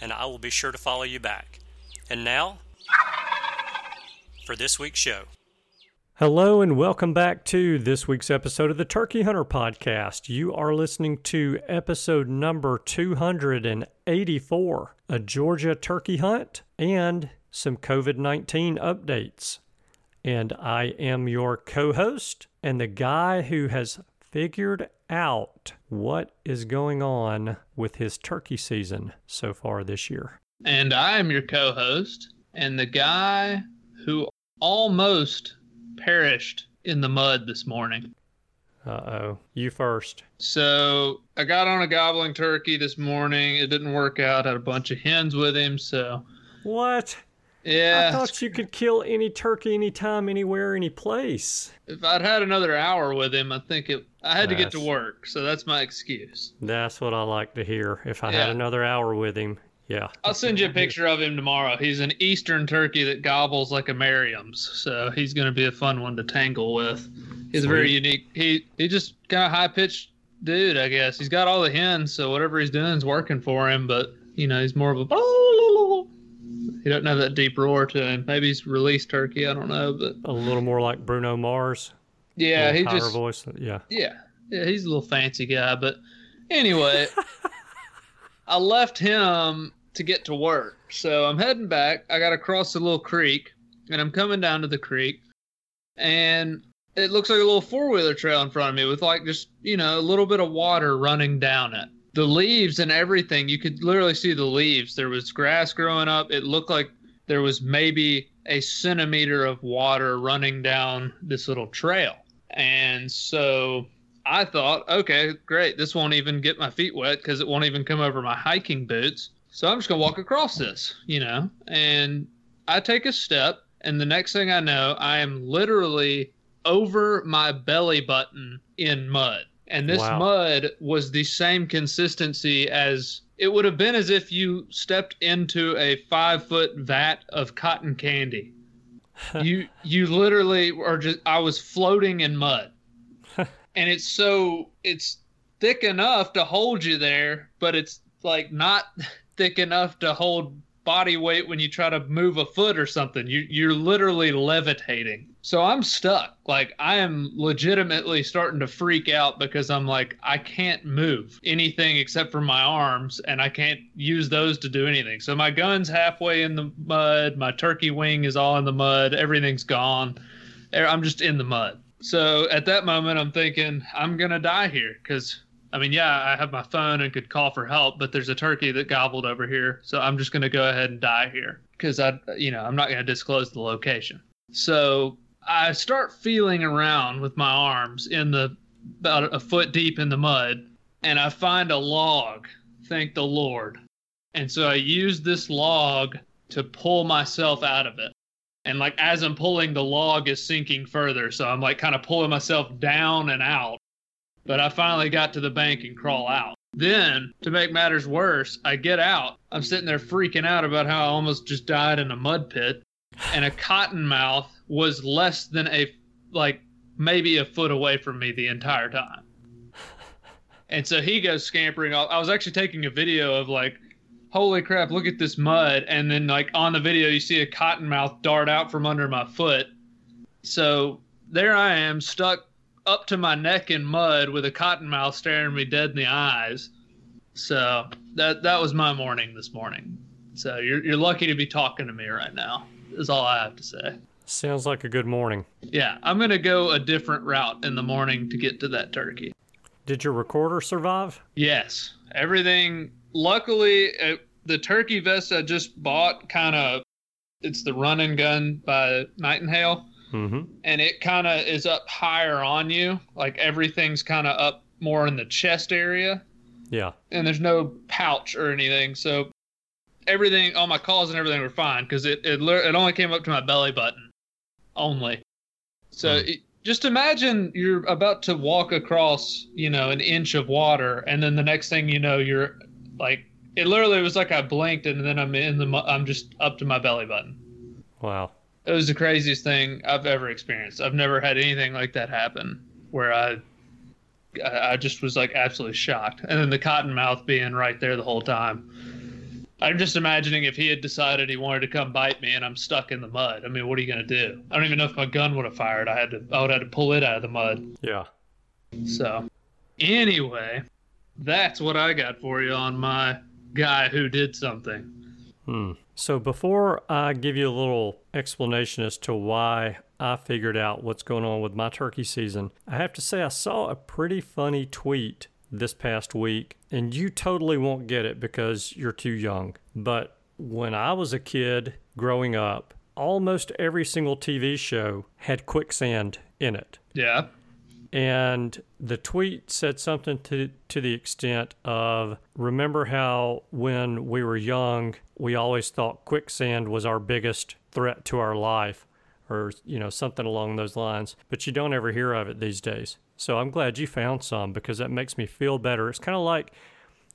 and I will be sure to follow you back. And now, for this week's show. Hello, and welcome back to this week's episode of the Turkey Hunter Podcast. You are listening to episode number 284 a Georgia turkey hunt and some COVID 19 updates. And I am your co host and the guy who has figured out what is going on with his turkey season so far this year. And I am your co host and the guy who almost perished in the mud this morning. Uh oh. You first. So I got on a gobbling turkey this morning. It didn't work out. I had a bunch of hens with him. So. What? Yeah. I thought you could kill any turkey anytime, anywhere, any place. If I'd had another hour with him, I think it. I had to get to work, so that's my excuse. That's what I like to hear. If I yeah. had another hour with him, yeah. I'll send you a picture of him tomorrow. He's an eastern turkey that gobbles like a Merriam's, so he's going to be a fun one to tangle with. He's Sweet. very unique. He he just kind of high pitched dude, I guess. He's got all the hens, so whatever he's doing is working for him. But you know, he's more of a he doesn't have that deep roar to him. Maybe he's released turkey. I don't know, but a little more like Bruno Mars. Yeah, he just voice. Yeah, yeah, yeah. He's a little fancy guy, but anyway, I left him to get to work, so I'm heading back. I got to cross a little creek, and I'm coming down to the creek, and it looks like a little four wheeler trail in front of me with like just you know a little bit of water running down it the leaves and everything you could literally see the leaves. There was grass growing up. It looked like there was maybe a centimeter of water running down this little trail. And so i thought okay great this won't even get my feet wet because it won't even come over my hiking boots. So i'm just going to walk across this you know? And i take a step and the next thing i know i am literally over my belly button in mud and this wow. mud was the same consistency as it would have been as if you stepped into a five foot vat of cotton candy. you you literally are just I was floating in mud. and it's so it's thick enough to hold you there, but it's like not thick enough to hold body weight when you try to move a foot or something. You you're literally levitating. So I'm stuck. Like I am legitimately starting to freak out because I'm like I can't move anything except for my arms and I can't use those to do anything. So my gun's halfway in the mud, my turkey wing is all in the mud, everything's gone. Er, I'm just in the mud. So at that moment I'm thinking I'm going to die here cuz I mean, yeah, I have my phone and could call for help, but there's a turkey that gobbled over here, so I'm just going to go ahead and die here because I, you know, I'm not going to disclose the location. So I start feeling around with my arms in the about a foot deep in the mud, and I find a log. Thank the Lord. And so I use this log to pull myself out of it. And like as I'm pulling, the log is sinking further, so I'm like kind of pulling myself down and out but I finally got to the bank and crawl out. Then, to make matters worse, I get out. I'm sitting there freaking out about how I almost just died in a mud pit, and a cottonmouth was less than a like maybe a foot away from me the entire time. And so he goes scampering off. I was actually taking a video of like, holy crap, look at this mud. And then like on the video, you see a cottonmouth dart out from under my foot. So there I am stuck up to my neck in mud with a cottonmouth staring me dead in the eyes. So that that was my morning this morning. So you're you're lucky to be talking to me right now. Is all I have to say. Sounds like a good morning. Yeah, I'm gonna go a different route in the morning to get to that turkey. Did your recorder survive? Yes, everything. Luckily, uh, the turkey vest I just bought kind of it's the run and gun by Knight & Hale, Mm-hmm. and it kind of is up higher on you. Like everything's kind of up more in the chest area, Yeah. and there's no pouch or anything. So everything, all my calls and everything were fine because it it it only came up to my belly button, only. So Hmm. it, just imagine you're about to walk across, you know, an inch of water, and then the next thing you know, you're like, it literally was like I blinked, and then I'm in the, I'm just up to my belly button. Wow. It was the craziest thing I've ever experienced. I've never had anything like that happen where I, I just was like absolutely shocked, and then the cottonmouth being right there the whole time. I'm just imagining if he had decided he wanted to come bite me and I'm stuck in the mud. I mean, what are you gonna do? I don't even know if my gun would have fired. I had to I would have had to pull it out of the mud. Yeah. So, anyway, that's what I got for you on my guy who did something. Hmm. So before I give you a little explanation as to why I figured out what's going on with my turkey season, I have to say I saw a pretty funny tweet this past week, and you totally won't get it because you're too young. But when I was a kid growing up, almost every single TV show had quicksand in it. Yeah. And the tweet said something to to the extent of remember how when we were young we always thought quicksand was our biggest threat to our life or you know something along those lines but you don't ever hear of it these days. So I'm glad you found some because that makes me feel better. It's kind of like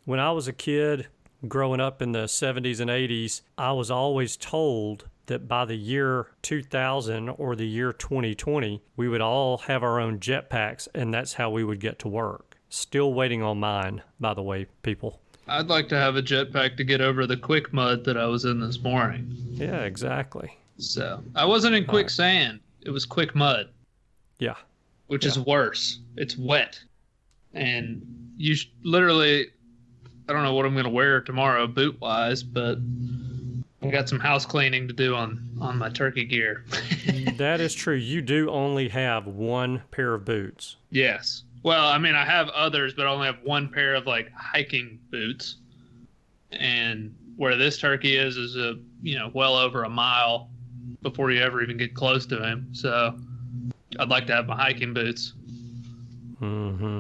when I was a kid growing up in the 70s and 80s, I was always told that by the year 2000 or the year 2020, we would all have our own jetpacks and that's how we would get to work. Still waiting on mine, by the way, people. I'd like to have a jetpack to get over the quick mud that I was in this morning. Yeah, exactly. So I wasn't in quicksand. Uh, it was quick mud, Yeah. Which is worse. It's wet, and you sh- literally. I don't know what I'm going to wear tomorrow, boot wise, but I got some house cleaning to do on on my turkey gear. that is true. You do only have one pair of boots. yes. Well, I mean, I have others, but I only have one pair of like hiking boots. And where this turkey is is a you know well over a mile before you ever even get close to him. So I'd like to have my hiking boots. Mm-hmm.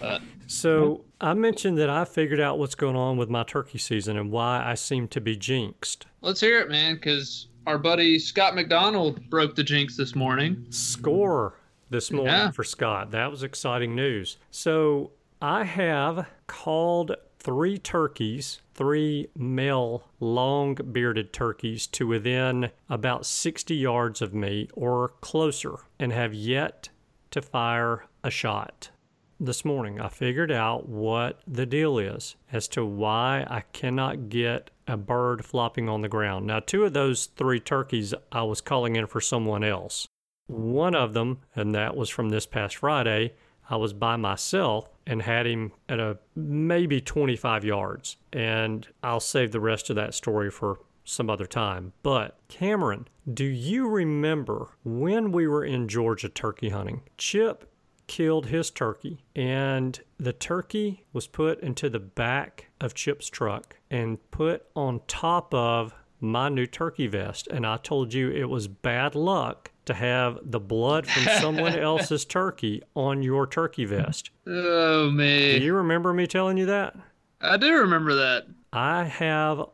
But So I mentioned that I figured out what's going on with my turkey season and why I seem to be jinxed. let's hear it, man, because our buddy Scott McDonald broke the jinx this morning. score this morning Yeah. for Scott. That was exciting news. So I have called three turkeys, three male long bearded turkeys, to within about 60 yards of me or closer and have yet to fire a shot. This morning, I figured out what the deal is as to why I cannot get a bird flopping on the ground. Now, two of those three turkeys, I was calling in for someone else. One of them, and that was from this past Friday, I was by myself and had him at a maybe 25 yards. And I'll save the rest of that story for some other time. But Cameron, do you remember when we were in Georgia turkey hunting? Chip killed his turkey, and the turkey was put into the back of Chip's truck and put on top of my new turkey vest. And I told you it was bad luck to have the blood from someone else's turkey on your turkey vest. Oh man. Do you remember me telling you that? I do remember that. I have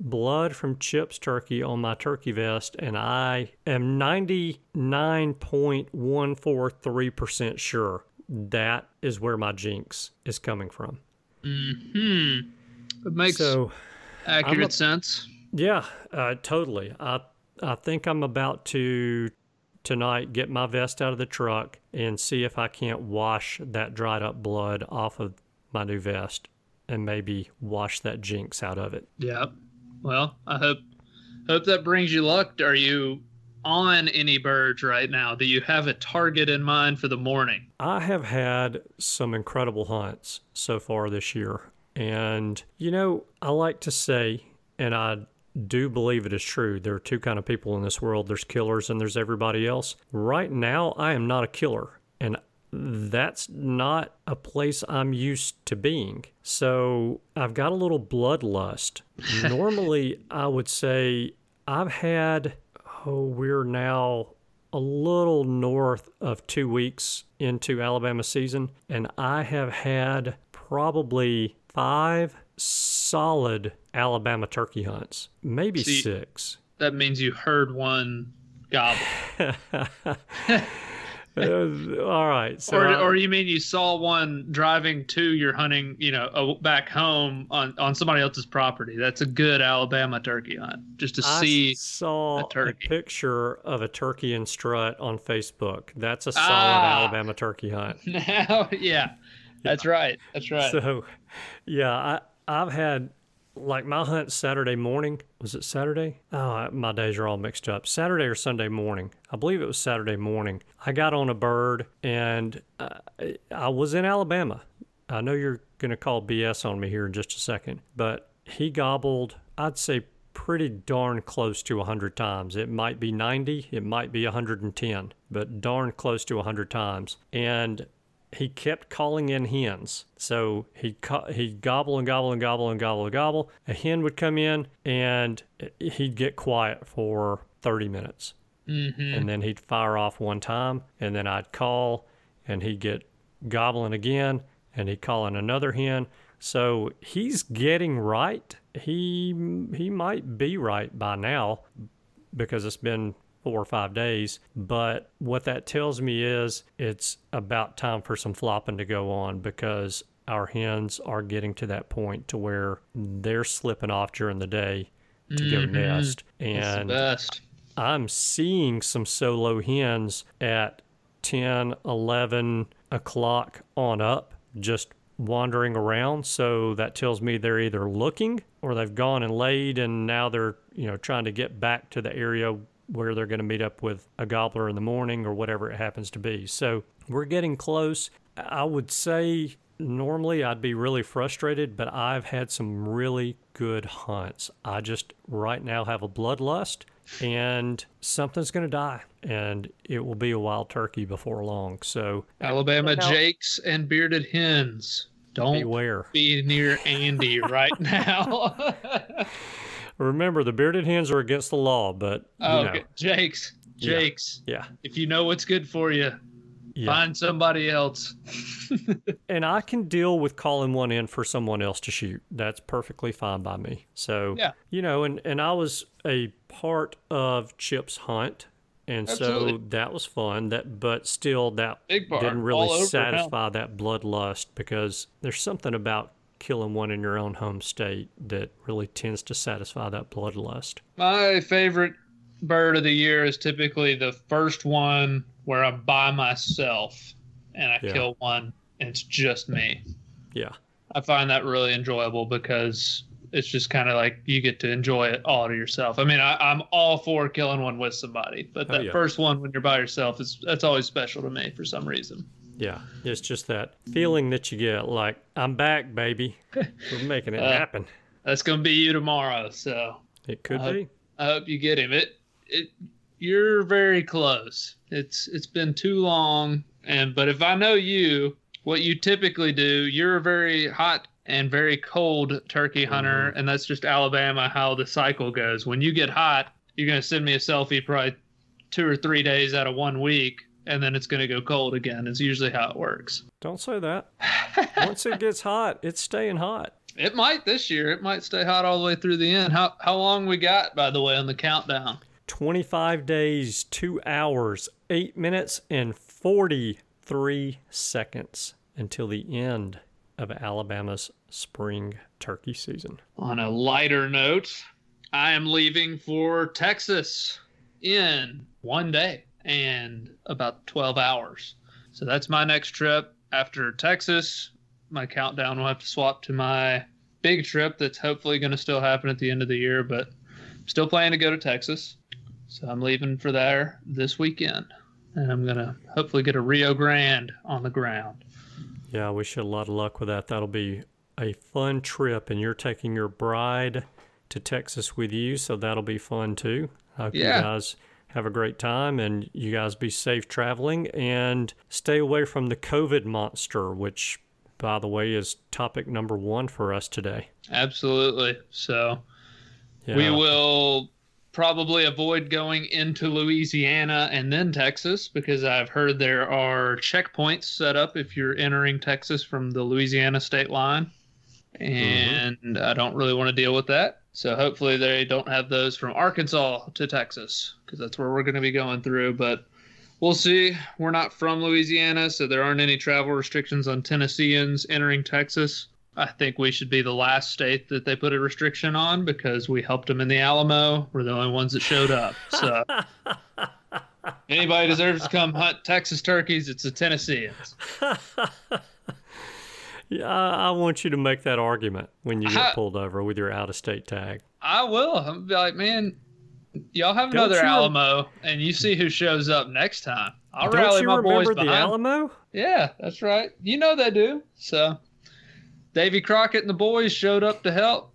blood from Chip's turkey on my turkey vest, and I am 99.143% sure that is where my jinx is coming from. Hmm. It makes So, accurate a- sense. yeah, uh, totally. I I think I'm about to tonight get my vest out of the truck and see if I can't wash that dried up blood off of my new vest and maybe wash that jinx out of it. Yeah. Well, I hope hope that brings you luck. Are you on any birds right now? Do you have a target in mind for the morning? I have had some incredible hunts so far this year. And, you know, I like to say and I do believe it is true. There are two kind of people in this world. There's killers and there's everybody else. Right now, I am not a killer, and that's not a place I'm used to being. So I've got a little bloodlust. Normally, I would say I've had, oh, we're now a little north of two weeks into Alabama season, and I have had probably five solid Alabama turkey hunts, maybe See, six. That means you heard one gobble. All right. So or, I- or you mean you saw one driving to your hunting, you know, back home on, on somebody else's property? That's a good Alabama turkey hunt. Just to I see. saw a a, turkey. picture of a turkey and strut on Facebook. That's a solid Ah. Alabama turkey hunt. Now, yeah, that's right. That's right. So, yeah, I I've had like my hunt Saturday morning. Was it Saturday? Oh, my days are all mixed up. Saturday or Sunday morning? I believe it was Saturday morning. I got on a bird and uh, I was in Alabama. I know you're going to call BS on me here in just a second, but he gobbled. I'd say pretty darn close to 100 times. It might be 90, it might be 110, but darn close to 100 times. And he kept calling in hens. So he'd, co- he'd gobble and gobble and gobble and gobble and gobble. A hen would come in and he'd get quiet for 30 minutes. hmm And then he'd fire off one time. And then I'd call and he'd get gobbling again. And he'd call in another hen. So he's getting right. He he might be right by now because it's been four or five days. But what that tells me is it's about time for some flopping to go on because our hens are getting to that point to where they're slipping off during the day to go Mhm. nest. And. I'm seeing some solo hens at 10, 11 o'clock on up, just wandering around. So that tells me they're either looking or they've gone and laid and now they're, you know, trying to get back to the area where they're going to meet up with a gobbler in the morning or whatever it happens to be. So we're getting close. I would say normally I'd be really frustrated, but I've had some really good hunts. I just right now have a bloodlust and something's going to die and it will be a wild turkey before long. So Alabama Jakes and bearded hens. Don't beware. be near Andy right now. Remember, the bearded hens are against the law, but you oh, know, okay. Jakes. Jakes. yeah, If you know what's good for you, yeah. find somebody else. And I can deal with calling one in for someone else to shoot. That's perfectly fine by me. So, Yeah. you know, and, and I was a part of Chip's hunt. And so that was fun. That, but still, that didn't really satisfy that bloodlust because there's something about killing one in your own home state that really tends to satisfy that bloodlust. My favorite bird of the year is typically the first one where I'm by myself and I Yeah. kill one and it's just me. Yeah. I find that really enjoyable because it's just kind of like you get to enjoy it all to yourself. I mean, I, I'm all for killing one with somebody, but Oh, that yeah. first one when you're by yourself is that's always special to me for some reason. Yeah. It's just that feeling that you get like, I'm back, baby. We're making it Uh, happen. That's gonna be you tomorrow, so It could uh, be. I hope you get him. It it you're very close. It's it's been too long and but if I know you, what you typically do, you're a very hot and very cold turkey hunter and that's just Alabama how the cycle goes. When you get hot, you're going to send me a selfie probably 2 or 3 days out of 1 week and then it's going to go cold again. It's usually how it works. Don't say that. Once it gets hot, it's staying hot. It might this year. It might stay hot all the way through the end. How how long we got by the way on the countdown? 25 days, 2 hours, 8 minutes, and 43 seconds until the end of Alabama's spring turkey season. On a lighter note, I am leaving for Texas in one day and about 12 hours. So that's my next trip. After Texas, my countdown will have to swap to my big trip that's hopefully going to still happen at the end of the year, but still planning to go to Texas. So I'm leaving for there this weekend. And I'm going to hopefully get a Rio Grande on the ground. Yeah, I wish you a lot of luck with that. That'll be a fun trip, and you're taking your bride to Texas with you, so that'll be fun too. I hope Yeah. you guys have a great time and you guys be safe traveling and stay away from the COVID monster, which, by the way, is topic number one for us today. Absolutely. So Yeah. we will probably avoid going into Louisiana and then Texas because I've heard there are checkpoints set up if you're entering Texas from the Louisiana state line. Mm-hmm. And I don't really want to deal with that. So hopefully they don't have those from Arkansas to Texas because that's where we're going to be going through. But we'll see. We're not from Louisiana, so there aren't any travel restrictions on Tennesseans entering Texas. I think we should be the last state that they put a restriction on because we helped them in the Alamo. We're the only ones that showed up. So anybody deserves to come hunt Texas turkeys, it's the Tennesseans. Yeah, I, I want you to make that argument when you get pulled over with your out of state tag. I will. I'm be like, man, y'all have Don't another Alamo, and you see who shows up next time. I'll Don't rally my boys remember the. Alamo? Yeah, that's right. You know they do. So, Davy Crockett and the boys showed up to help.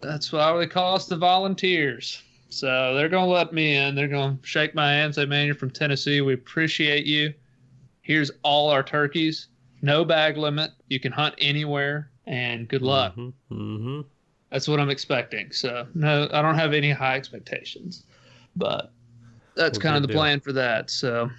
That's why they call us the volunteers. So they're gonna let me in. They're gonna shake my hand, say, "Man, you're from Tennessee. We appreciate you. Here's all our turkeys. No bag limit. You can hunt anywhere, and good luck." Mm-hmm. That's what I'm expecting. So no, I don't have any high expectations, but that's Well, kind of the deal. plan for that. So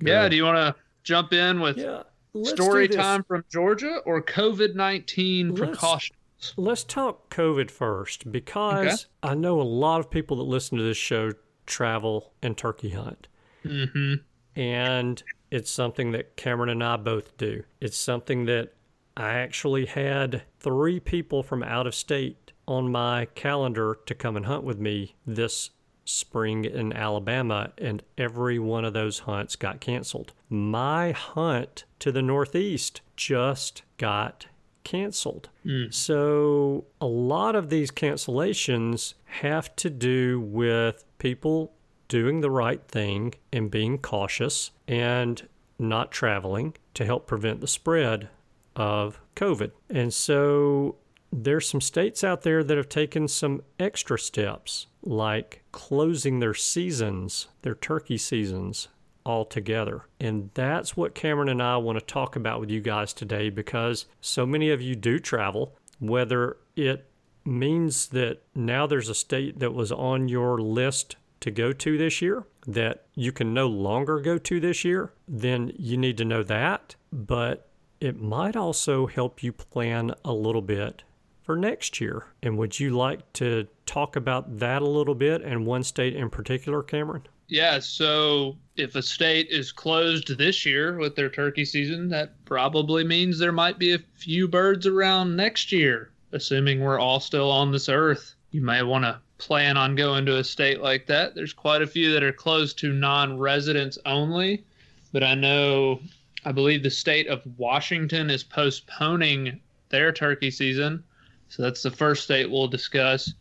yeah, Good. do you want to jump in with Yeah. story time from Georgia or COVID nineteen precautions? Let's talk COVID first because I know a lot of people that listen to this show travel and turkey hunt. Mm-hmm. And it's something that Cameron and I both do. It's something that I actually had three people from out of state on my calendar to come and hunt with me this spring in Alabama, and every one of those hunts got canceled. My hunt to the Northeast just got canceled. Hmm. So, a lot of these cancellations have to do with people doing the right thing and being cautious and not traveling to help prevent the spread of COVID. And so there's some states out there that have taken some extra steps, like closing their seasons, their turkey seasons altogether. And that's what Cameron and I want to talk about with you guys today because so many of you do travel, whether it means that now there's a state that was on your list to go to this year that you can no longer go to this year, then you need to know that. But it might also help you plan a little bit for next year. And would you like to talk about that a little bit and one state in particular, Cameron? Yeah. So if a state is closed this year with their turkey season, that probably means there might be a few birds around next year, assuming we're all still on this earth. You may want to plan on going to a state like that. There's quite a few that are closed to non residents only, but I know, I believe the state of Washington is postponing their turkey season. So that's the first state we'll discuss.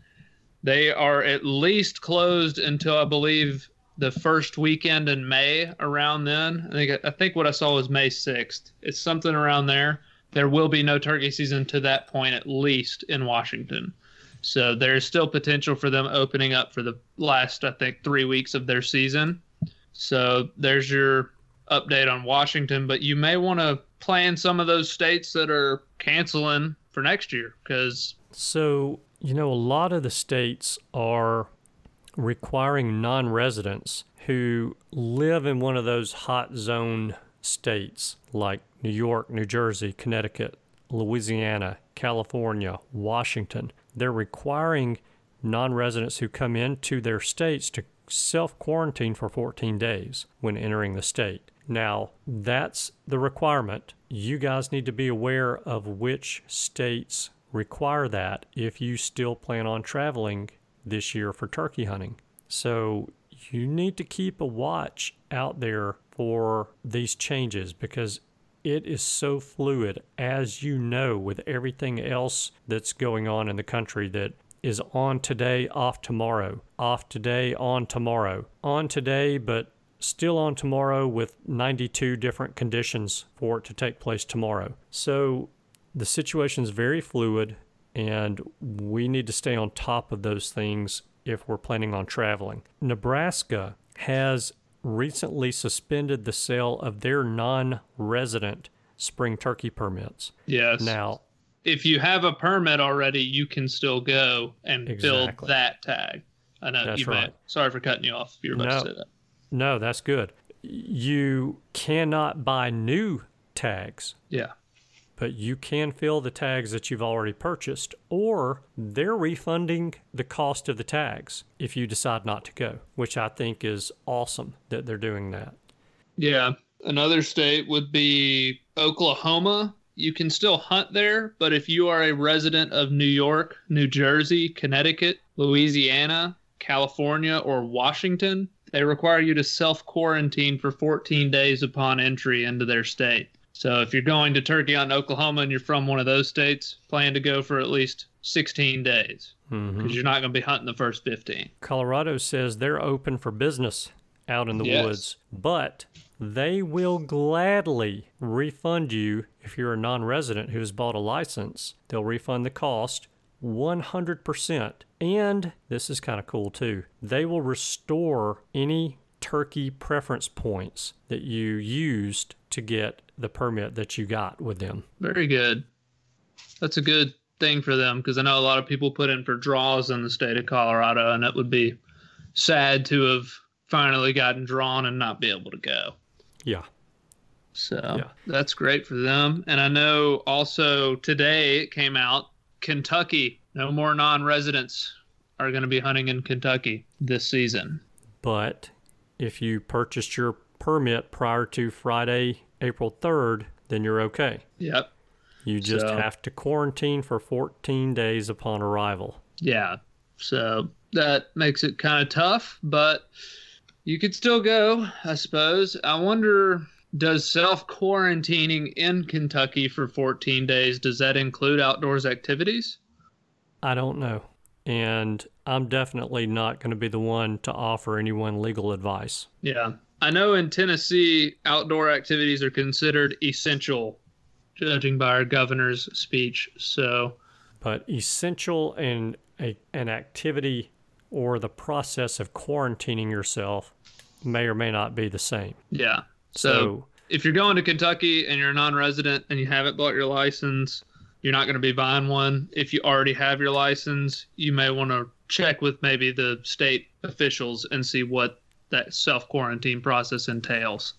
They are at least closed until I believe the first weekend in May. Around then, I think I think what I saw was May sixth. It's something around there. There will be no turkey season to that point, at least in Washington. So there's still potential for them opening up for the last, I think, three weeks of their season. So there's your update on Washington, but you may want to plan some of those states that are canceling for next year because So, you know, a lot of the states are requiring non residents who live in one of those hot zone states like New York, New Jersey, Connecticut, Louisiana, California, Washington. They're requiring non residents who come into their states to self quarantine for 14 days when entering the state. Now, that's the requirement. You guys need to be aware of which states require that if you still plan on traveling this year for turkey hunting. So, you need to keep a watch out there for these changes because it is so fluid, as you know, with everything else that's going on in the country that is on today, off tomorrow, off today, on tomorrow, on today, but still on tomorrow with 92 different conditions for it to take place tomorrow. So the situation is very fluid. and we need to stay on top of those things if we're planning on traveling. Nebraska has recently suspended the sale of their non resident spring turkey permits. Yes. Now, if you have a permit already, you can still go and build Exactly. that tag. I know That's you may. right. Sorry for cutting you off. You were about No. to say that. no, that's good. You cannot buy new tags, Yeah. But you can fill the tags that you've already purchased, or they're refunding the cost of the tags if you decide not to go, which I think is awesome that they're doing that. Yeah. Another state would be Oklahoma. You can still hunt there, but if you are a resident of New York, New Jersey, Connecticut, Louisiana, California, or Washington, they require you to self quarantine for 14 days upon entry into their state. So if you're going to turkey in Oklahoma and you're from one of those states, plan to go for at least 16 days mm-hmm. because you're not going to be hunting the first 15. Colorado says they're open for business out in the Yes. woods, but they will gladly refund you if you're a non resident who has bought a license. They'll refund the cost 100%. And this is kind of cool too. They will restore any turkey preference points that you used to get the permit that you got with them. Very good. That's a good thing for them because I know a lot of people put in for draws in the state of Colorado, and it would be sad to have finally gotten drawn and not be able to go. Yeah. So Yeah. that's great for them. And I know also today it came out Kentucky, no more non residents are going to be hunting in Kentucky this season. But if you purchased your permit prior to Friday, April 3rd, then you're okay. Yep. You just So- have to quarantine for 14 days upon arrival. Yeah. So that makes it kind of tough, but you could still go, I suppose. I wonder does self quarantining in Kentucky for 14 days does that include outdoors activities? I don't know. And I'm definitely not going to be the one to offer anyone legal advice. Yeah. I know in Tennessee outdoor activities are considered essential judging by our governor's speech. So, But essential in a, an activity or the process of quarantining yourself may or may not be the same. yeah. So, So, if you're going to Kentucky and you're a non-resident and you haven't bought your license, you're not going to be buying one. If you already have your license, you may want to check with maybe the state officials and see what that self quarantine process entails.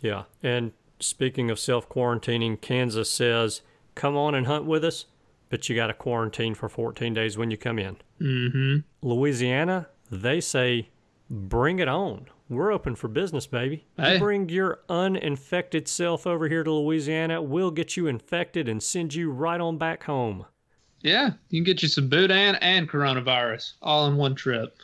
yeah. And speaking of self quarantining, Kansas says, come on and hunt with us, but you got to quarantine for 14 days when you come in. Mm-hmm. Louisiana, they say, bring it on. We're open for business, baby. You bring your uninfected self over here to Louisiana, we'll get you infected and send you right on back home. Yeah, you can get you some boudin and coronavirus all in one trip.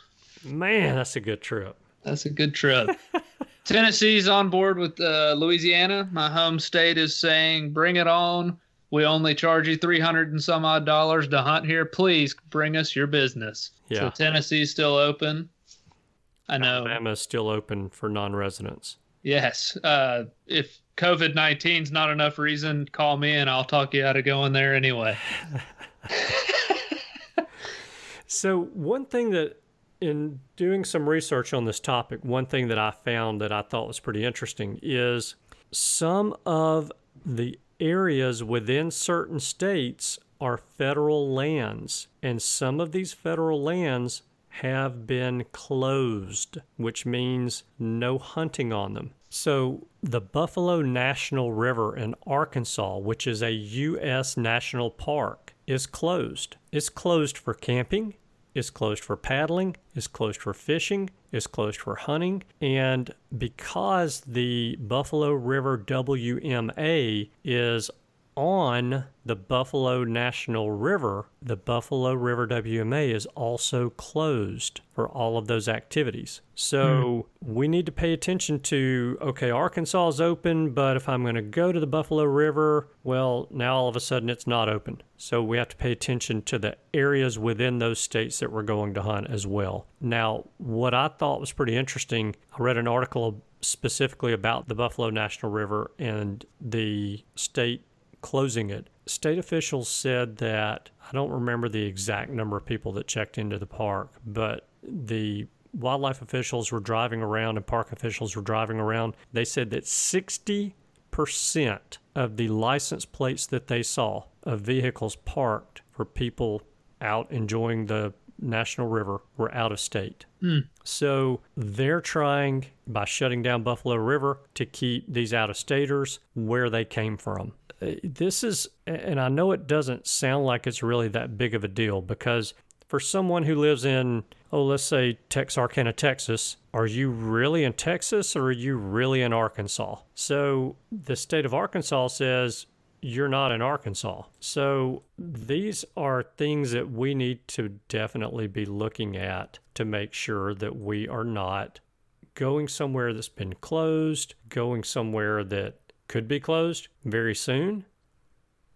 Man, that's a good trip. That's a good trip. Tennessee's on board with uh, Louisiana. My home state is saying, bring it on. We only charge you 300 and some odd dollars to hunt here. Please bring us your business. Yeah. So Tennessee's still open. I know. Alabama's still open for non residents. Yes. Uh, if COVID 19's not enough reason, call me and I'll talk you out of going there anyway. So, one thing that, in doing some research on this topic, one thing that I found that I thought was pretty interesting is some of the areas within certain states are federal lands, and some of these federal lands have been closed, which means no hunting on them. So, the Buffalo National River in Arkansas, which is a U.S. national park, is closed. It's closed for camping, it's closed for paddling, it's closed for fishing, it's closed for hunting, and because the Buffalo River WMA is on the Buffalo National River, the Buffalo River WMA is also closed for all of those activities. So hmm. we need to pay attention to okay, Arkansas is open, but if I'm going to go to the Buffalo River, well, now all of a sudden it's not open. So we have to pay attention to the areas within those states that we're going to hunt as well. Now, what I thought was pretty interesting, I read an article specifically about the Buffalo National River and the state closing it. state officials said that I don't remember the exact number of people that checked into the park, but the wildlife officials were driving around and park officials were driving around. They said that 60% of the license plates that they saw of vehicles parked for people out enjoying the National River were out of state. Hmm. So they're trying, by shutting down Buffalo River, to keep these out of staters where they came from. This is, and I know it doesn't sound like it's really that big of a deal because for someone who lives in, oh, let's say Texarkana, Texas, are you really in Texas or are you really in Arkansas? So the state of Arkansas says you're not in Arkansas. So these are things that we need to definitely be looking at to make sure that we are not going somewhere that's been closed, going somewhere that could be closed very soon,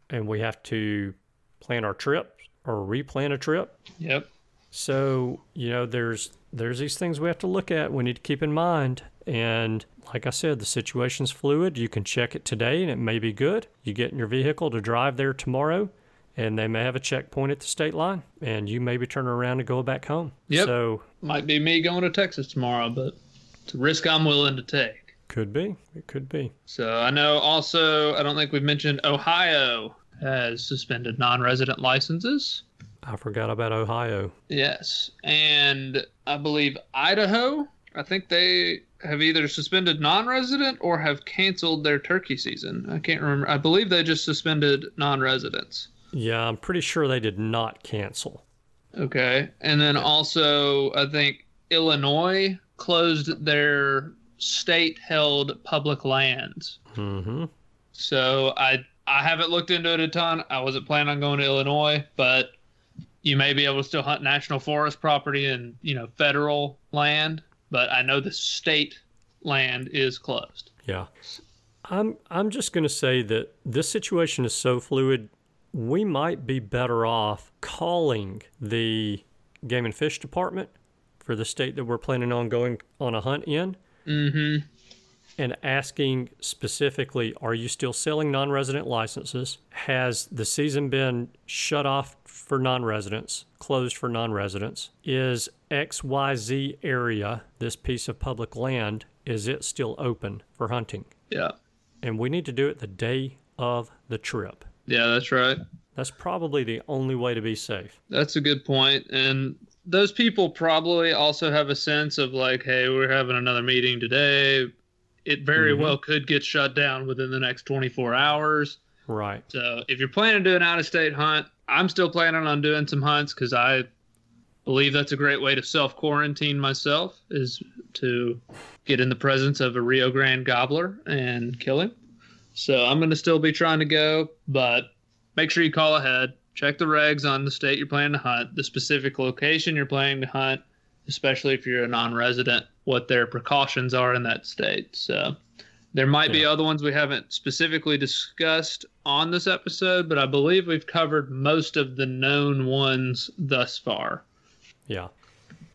and we have to plan our trip or replan a trip. Yep. So, you know, there's there's these things we have to look at, we need to keep in mind. And like I said, the situation's fluid. You can check it today and it may be good. You get in your vehicle to drive there tomorrow and they may have a checkpoint at the state line and you maybe turn around and go back home. Yep. So Might be me going to Texas tomorrow, but it's a risk I'm willing to take. Could be. It could be. So I know also, I don't think we've mentioned Ohio has suspended non resident licenses. I forgot about Ohio. Yes. And I believe Idaho, I think they have either suspended non resident or have canceled their turkey season. I can't remember. I believe they just suspended non residents. Yeah, I'm pretty sure they did not cancel. Okay. And then also, I think Illinois closed their state held public lands. Mm-hmm. So I I haven't looked into it a ton. I wasn't planning on going to Illinois, but you may be able to still hunt national forest property and you know federal land. But I know the state land is closed. Yeah. I'm I'm just going to say that this situation is so fluid. We might be better off calling the game and fish department for the state that we're planning on going on a hunt in Mm-hmm. and asking specifically, are you still selling non-resident licenses? Has the season been shut off for non-residents, closed for non-residents? Is XYZ area, this piece of public land, is it still open for hunting? Yeah. and we need to do it the day of the trip. Yeah, that's right. That's probably the only way to be safe. That's a good point. And those people probably also have a sense of like, hey, we're having another meeting today. It very Mhm. well could get shut down within the next 24 hours. Right. So if you're planning to do an out of state hunt, I'm still planning on doing some hunts because I believe that's a great way to self quarantine myself is to get in the presence of a Rio Grande gobbler and kill him. So I'm going to still be trying to go, but make sure you call ahead. Check the regs on the state you're planning to hunt, the specific location you're planning to hunt, especially if you're a non resident, what their precautions are in that state. So there might be other ones we haven't specifically discussed on this episode, but I believe we've covered most of the known ones thus far. Yeah.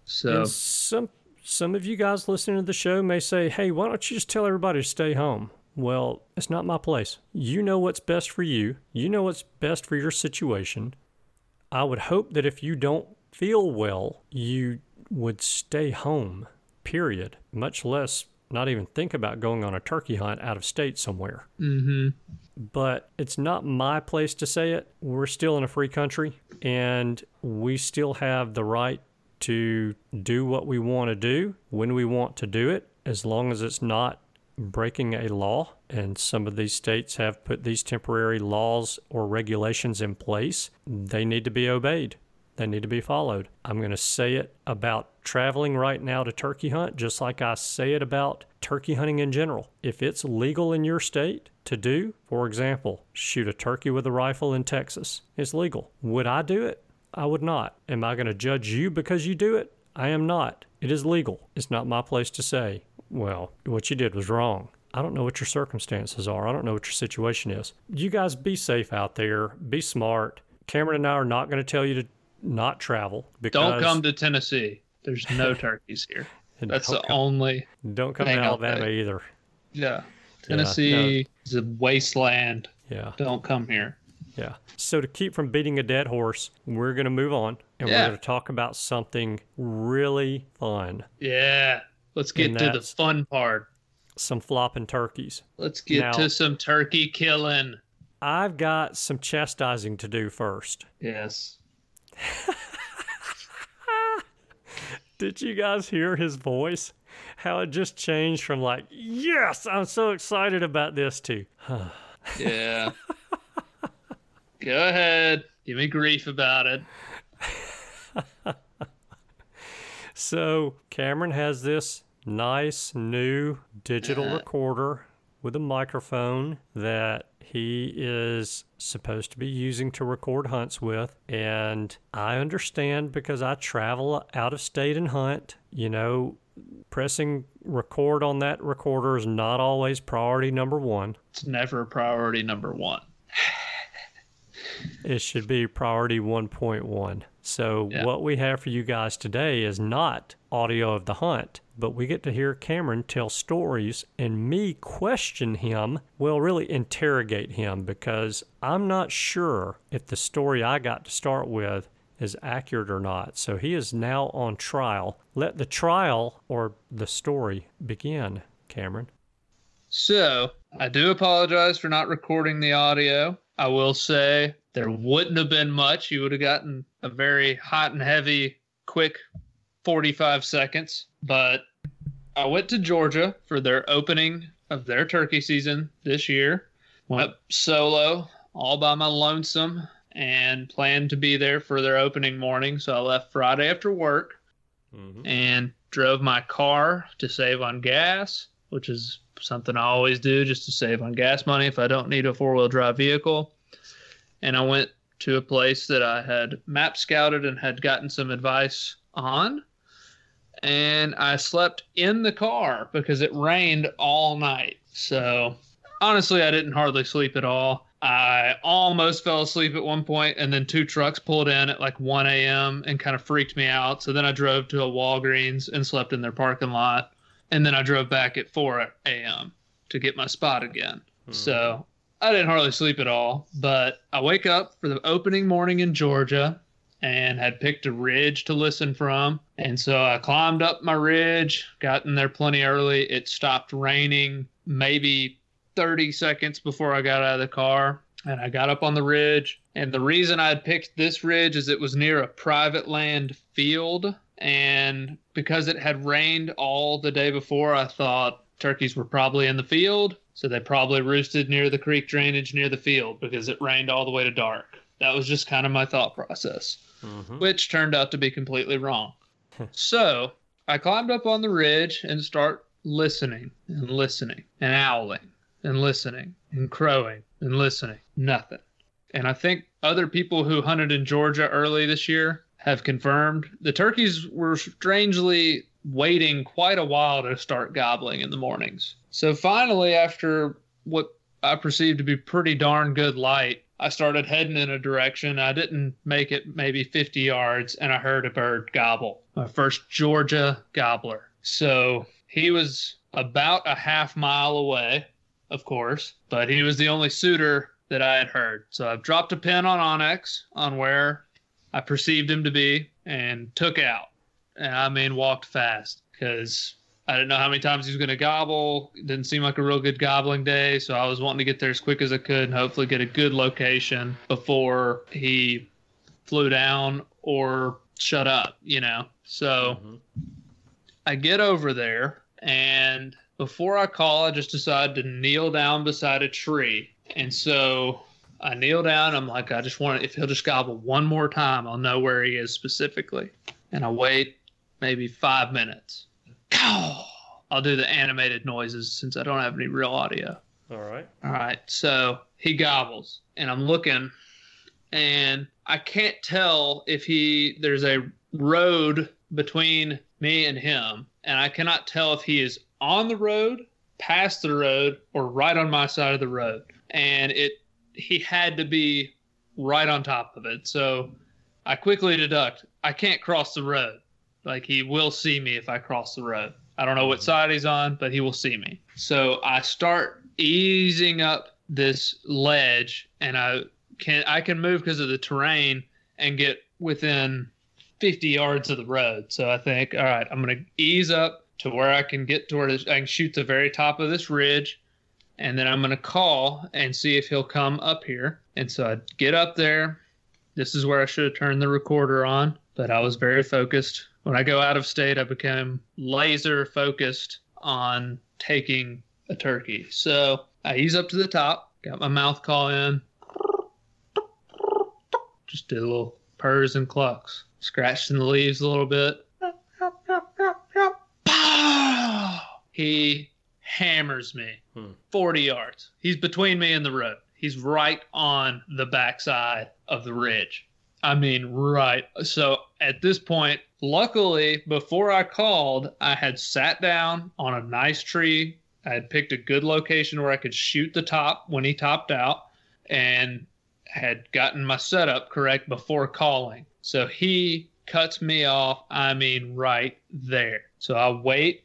So And some some of you guys listening to the show may say, "Hey, why don't you just tell everybody to stay home?" Well, it's not my place. You know what's best for you. You know what's best for your situation. I would hope that if you don't feel well, you would stay home. Period. Much less not even think about going on a turkey hunt out of state somewhere. Mm-hmm. but it's not my place to say it. We're still in a free country and we still have the right to do what we want to do when we want to do it, as long as it's not breaking a law. And some of these states have put these temporary laws or regulations in place. They need to be obeyed. They need to be followed. I'm going to say it about traveling right now to turkey hunt, just like I say it about turkey hunting in general. If it's legal in your state to do, for example, shoot a turkey with a rifle in Texas, it's legal. Would I do it? I would not. Am I going to judge you because you do it? I am not. It is legal. It's not my place to say, well, what you did was wrong. I don't know what your circumstances are. I don't know what your situation is. You guys be safe out there. Be smart. Cameron and I are not going to tell you to not travel because don't come to Tennessee. There's no turkeys here. That's the come, only. don't come to Alabama either. Yeah. Tennessee is a wasteland. Yeah. Don't come here. Yeah. So to keep from beating a dead horse, we're going to move on and Yeah. we're going to talk about something really fun. Yeah. Let's get to the fun part. Some flopping turkeys. Let's get Now- to some turkey killing. I've got some chastising to do first. Yes. Did you guys hear his voice? How it just changed from like, yes, I'm so excited about this to, Yeah. Go ahead. Give me grief about it. So Cameron has this nice new digital recorder with a microphone that he is supposed to be using to record hunts with. And I understand because I travel out of state and hunt, you know, pressing record on that recorder is not always priority number one. It's never priority number one. It should be priority 1.1. So, Yeah. what we have for you guys today is not audio of the hunt, but we get to hear Cameron tell stories and me question him, well, really interrogate him because I'm not sure if the story I got to start with is accurate or not. So, he is now on trial. Let the trial or the story begin, Cameron. So, I do apologize for not recording the audio. I will say there wouldn't have been much. You would have gotten a very hot and heavy, quick 45 seconds. But I went to Georgia for their opening of their turkey season this year. Went solo, all by my lonesome, and planned to be there for their opening morning. So I left Friday after work mm-hmm. and drove my car to save on gas, which is something I always do just to save on gas money if I don't need a four wheel drive vehicle. And I went to a place that I had map scouted and had gotten some advice on. And I slept in the car because it rained all night. So honestly, I didn't hardly sleep at all. I almost fell asleep at one point, and then two trucks pulled in at like 1 a.m. and kind of freaked me out. So then I drove to a Walgreens and slept in their parking lot. And then I drove back at 4 a.m. to get my spot again. Hmm. So I didn't hardly sleep at all. But I wake up for the opening morning in Georgia and had picked a ridge to listen from. And so I climbed up my ridge, got in there plenty early. It stopped raining maybe 30 seconds before I got out of the car. And I got up on the ridge. And the reason I had picked this ridge is it was near a private land field. And because it had rained all the day before, I thought turkeys were probably in the field. So they probably roosted near the creek drainage near the field because it rained all the way to dark. That was just kind of my thought process Mhm. which turned out to be completely wrong. so I climbed up on the ridge and start listening and listening and owling and listening and crowing and listening. Nothing. And I think other people who hunted in Georgia early this year have confirmed the turkeys were strangely waiting quite a while to start gobbling in the mornings. So finally, after what I perceived to be pretty darn good light, I started heading in a direction. I didn't make it maybe 50 yards, and I heard a bird gobble. My first Georgia gobbler. So he was about a half mile away, of course, but he was the only suitor that I had heard. So I've dropped a pin on onX on where I perceived him to be and took out. And I mean, walked fast because I didn't know how many times he was going to gobble. It didn't seem like a real good gobbling day, so I was wanting to get there as quick as I could and hopefully get a good location before he flew down or shut up, you know. So Mhm. I get over there, and before I call, I just decide to kneel down beside a tree. And so I kneel down. I'm like, I just want, if he'll just gobble one more time, I'll know where he is specifically. And I wait maybe five minutes. I'll do the animated noises since I don't have any real audio. All right. All right. So he gobbles, and I'm looking, and I can't tell if he there's a road between me and him, and I cannot tell if he is on the road, past the road, or right on my side of the road. And it he had to be right on top of it. So I quickly deduct I can't cross the road. Like he will see me if I cross the road. I don't know what mm-hmm. side he's on, but he will see me. So I start easing up this ledge and I can I can move because of the terrain and get within 50 yards of the road. So I think, all right, I'm gonna ease up to where I can get to where I can shoot the very top of this ridge, and then I'm gonna call and see if he'll come up here. And so I get up there. This is where I should have turned the recorder on, but I was very focused. When I go out of state, I become laser focused on taking a turkey. So I ease up to the top, got my mouth call in, just did a little purrs and clucks, scratched in the leaves a little bit. He hammers me Hmm. 40 yards. He's between me and the road. He's right on the backside of the ridge. I mean, right. So at this point, luckily, before I called, I had sat down on a nice tree. I had picked a good location where I could shoot the top when he topped out and had gotten my setup correct before calling. So he cuts me off, I mean, right there. So I wait,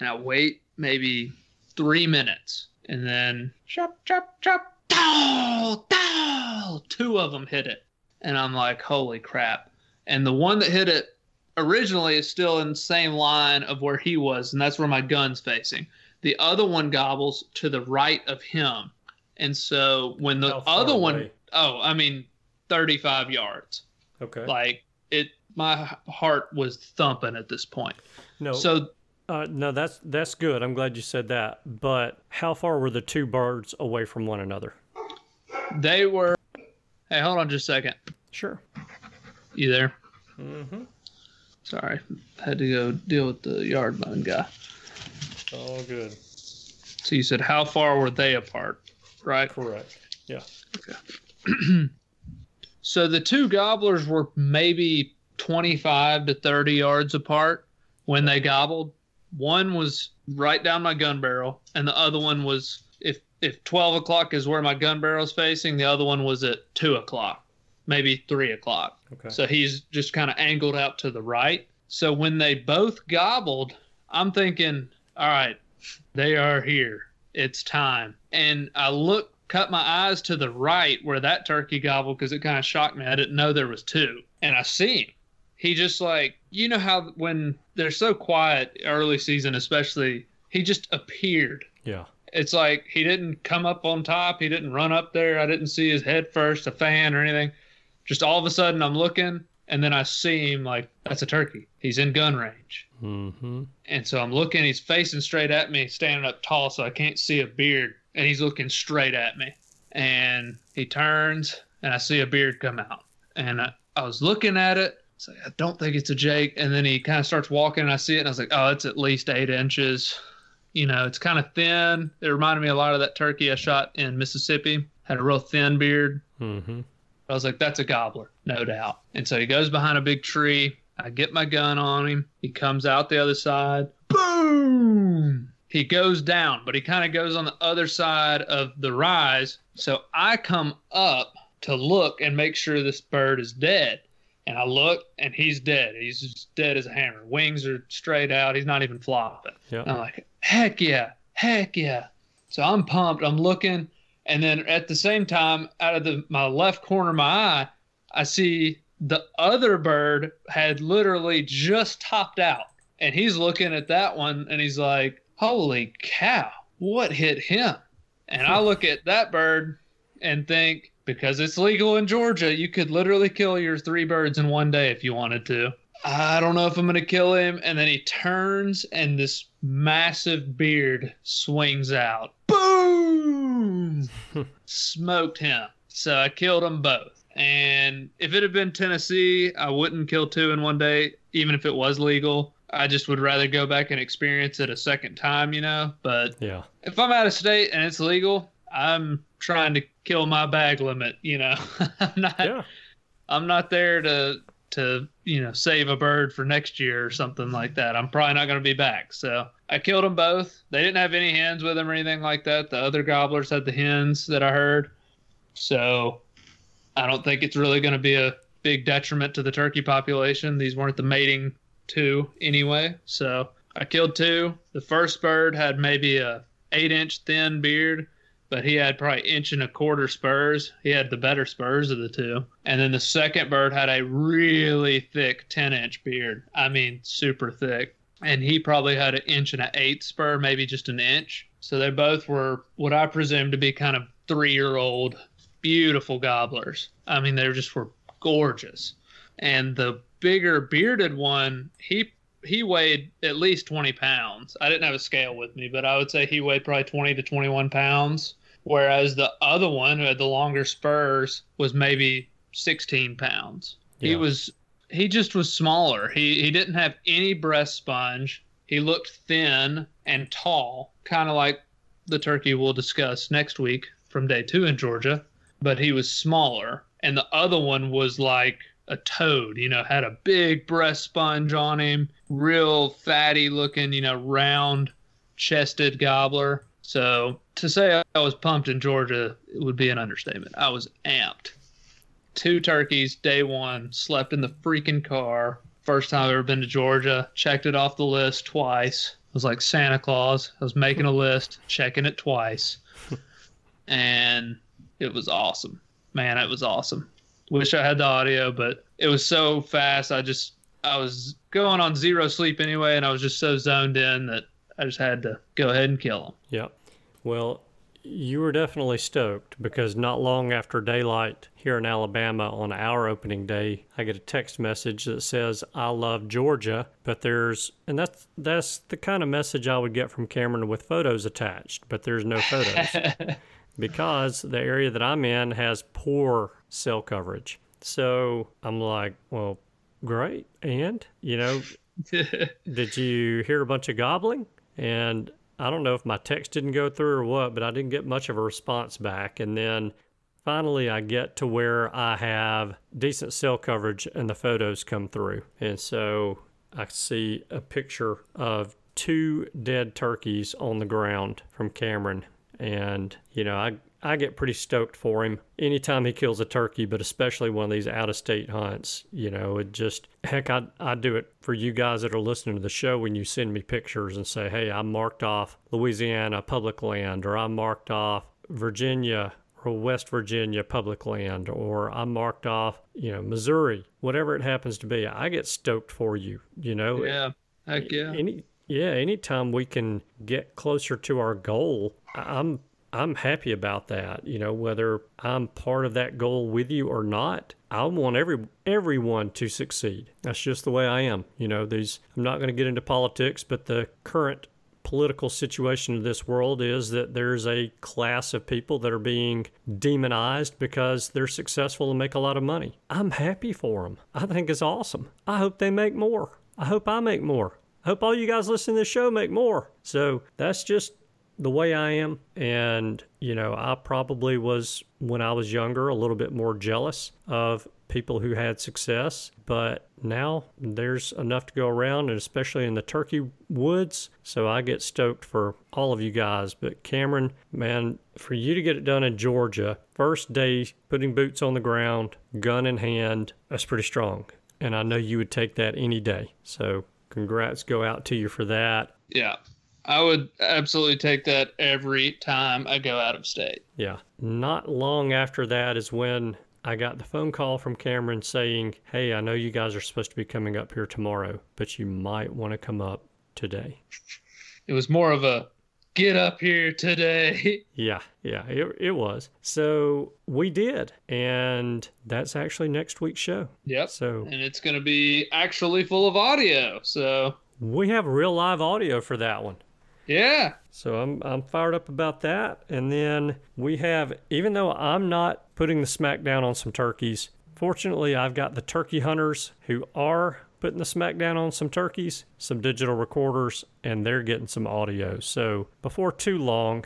I wait maybe three minutes, and then chop, chop, chop, dow, dow, two of them hit it. And I'm like, holy crap. And the one that hit it originally is still in the same line of where he was, and that's where my gun's facing. The other one gobbles to the right of him. And so when the other one, away? oh, I mean, 35 yards. Okay. Like it, my heart was thumping at this point. no. So uh, no, that's that's good. I'm glad you said that. But how far were the two birds away from one another? they were. Hey, hold on just a second. Sure. You there? Mm-hmm. Sorry, had to go deal with the yard mowing guy. All good. So you said how far were they apart, right? Correct. Yeah. Okay. so the two gobblers were maybe 25 to 30 yards apart when they gobbled. One was right down my gun barrel, and the other one was if if 12 o'clock is where my gun barrel is facing, the other one was at two o'clock, maybe three o'clock. Okay. So he's just kind of angled out to the right. So when they both gobbled, I'm thinking, all right, they are here. It's time. And I look, cut my eyes to the right where that turkey gobbled because it kind of shocked me. I didn't know there was two. And I see him. He just like, you know how when they're so quiet early season, especially, he just appeared yeah. It's like he didn't come up on top. He didn't run up there. I didn't see his head first, a fan or anything. Just all of a sudden, I'm looking, and then I see him like that's a turkey. He's in gun range, Mm-hmm. and so I'm looking. He's facing straight at me, standing up tall, so I can't see a beard, and he's looking straight at me. And he turns, and I see a beard come out, and I, I was looking at it. It's like, I don't think it's a Jake. And then he kind of starts walking, and I see it, and I was like, oh, it's at least eight inches. You know, it's kind of thin. It reminded me a lot of that turkey I shot in Mississippi. Had a real thin beard. Mm-hmm. I was like, that's a gobbler, no doubt. And so he goes behind a big tree. I get my gun on him. He comes out the other side. Boom! He goes down, but he kind of goes on the other side of the rise. So I come up to look and make sure this bird is dead. And I look, and he's dead. He's just dead as a hammer. Wings are straight out. He's not even flopping. And I'm like, heck yeah, heck yeah. So I'm pumped. I'm looking, and then at the same time, out of the my left corner of my eye, I see the other bird had literally just topped out, and he's looking at that one, and he's like, "Holy cow, what hit him?" And I look at that bird and think, because it's legal in Georgia, you could literally kill your three birds in one day if you wanted to. I don't know if I'm going to kill him. And then he turns, and this massive beard swings out. Boom! Smoked him. So I killed them both. And if it had been Tennessee, I wouldn't kill two in one day, even if it was legal. I just would rather go back and experience it a second time, you know? But Yeah. if I'm out of state and it's legal, I'm trying to kill my bag limit, you know. I'm not Yeah. I'm not there to to you know save a bird for next year or something like that. I'm probably not going to be back. So I killed them both. They didn't have any hens with them or anything like that. The other gobblers had the hens that I heard. So I don't think it's really going to be a big detriment to the turkey population. These weren't the mating two anyway. So I killed two. The first bird had maybe a eight inch thin beard. But he had probably inch and a quarter spurs. He had the better spurs of the two. And then the second bird had a really thick 10 inch beard. I mean, super thick. And he probably had an inch and an eighth spur, maybe just an inch. So they both were what I presume to be kind of three year old, beautiful gobblers. I mean, they just were gorgeous. And the bigger bearded one, he he weighed at least 20 pounds. I didn't have a scale with me, but I would say he weighed probably 20 to 21 pounds. Whereas the other one, who had the longer spurs, was maybe 16 pounds. Yeah. He was, he just was smaller. He, he didn't have any breast sponge. He looked thin and tall, kind of like the turkey we'll discuss next week from day two in Georgia, but he was smaller. And the other one was like a toad, you know, had a big breast sponge on him, real fatty looking, you know, round chested gobbler. So to say I was pumped in Georgia would be an understatement. I was amped. Two turkeys, day one, slept in the freaking car. First time I've ever been to Georgia. Checked it off the list twice. I was like Santa Claus. I was making a list, checking it twice. and it was awesome. Man, it was awesome. Wish I had the audio, but it was so fast. I just I was going on zero sleep anyway, and I was just so zoned in that I just had to go ahead and kill him. Yeah. Well, you were definitely stoked because not long after daylight here in Alabama on our opening day, I get a text message that says I love Georgia, but there's and that's that's the kind of message I would get from Cameron with photos attached, but there's no photos. because the area that I'm in has poor cell coverage. So I'm like, well, great. And, you know, did you hear a bunch of gobbling? And I don't know if my text didn't go through or what, but I didn't get much of a response back. And then finally, I get to where I have decent cell coverage and the photos come through. And so I see a picture of two dead turkeys on the ground from Cameron and, you know, I, I get pretty stoked for him anytime he kills a turkey, but especially one of these out of state hunts. You know, it just, heck, I, I do it for you guys that are listening to the show when you send me pictures and say, hey, I marked off Louisiana public land, or I marked off Virginia or West Virginia public land, or I marked off, you know, Missouri, whatever it happens to be. I get stoked for you, you know? Yeah. Heck yeah. Any, yeah, anytime we can get closer to our goal, I'm I'm happy about that. You know, whether I'm part of that goal with you or not, I want every everyone to succeed. That's just the way I am. You know, these I'm not going to get into politics, but the current political situation of this world is that there's a class of people that are being demonized because they're successful and make a lot of money. I'm happy for them. I think it's awesome. I hope they make more. I hope I make more I hope all you guys listening to this show make more. So that's just the way I am. And, you know, I probably was, when I was younger, a little bit more jealous of people who had success. But now there's enough to go around, and especially in the turkey woods. So I get stoked for all of you guys. But Cameron, man, for you to get it done in Georgia, first day putting boots on the ground, gun in hand, that's pretty strong. And I know you would take that any day. So congrats go out to you for that. Yeah. I would absolutely take that every time I go out of state. Yeah. Not long after that is when I got the phone call from Cameron saying, Hey, I know you guys are supposed to be coming up here tomorrow, but you might want to come up today. It was more of a get up here today. Yeah, yeah, it, it was. So we did. And that's actually next week's show. Yep. So and it's going to be actually full of audio. So we have real live audio for that one. Yeah. So I'm I'm fired up about that. And then we have even though I'm not putting the smackdown on some turkeys, fortunately I've got the turkey hunters who are putting the smackdown on some turkeys, some digital recorders, and they're getting some audio. So before too long,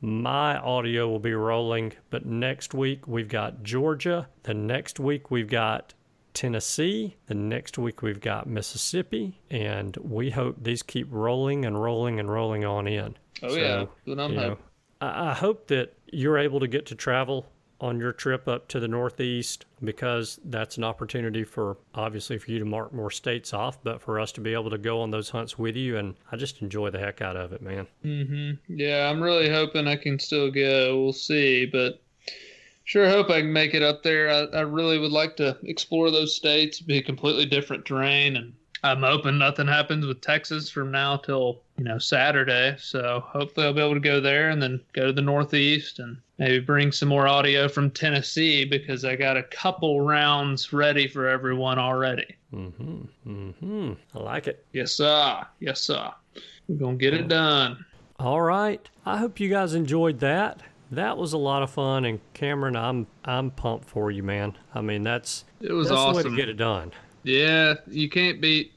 my audio will be rolling. But next week we've got Georgia. The next week we've got Tennessee. The next week we've got Mississippi. And we hope these keep rolling and rolling and rolling on in. Oh, so, yeah. You know, I, I hope that you're able to get to travel on your trip up to the Northeast because that's an opportunity for obviously for you to mark more states off, but for us to be able to go on those hunts with you. And I just enjoy the heck out of it, man. Mm-hmm. Yeah, I'm really hoping I can still go. We'll see, but sure hope I can make it up there. I, I really would like to explore those states, be completely different terrain, and I'm hoping nothing happens with Texas from now till you know Saturday. So hopefully I'll be able to go there and then go to the Northeast and maybe bring some more audio from Tennessee because I got a couple rounds ready for everyone already. Mm-hmm. Mm-hmm. I like it. Yes, sir. Yes, sir. We're gonna get it done. All right. I hope you guys enjoyed that. That was a lot of fun, and Cameron, I'm I'm pumped for you, man. I mean, that's it was that's awesome. the way to get it done. Yeah, you can't beat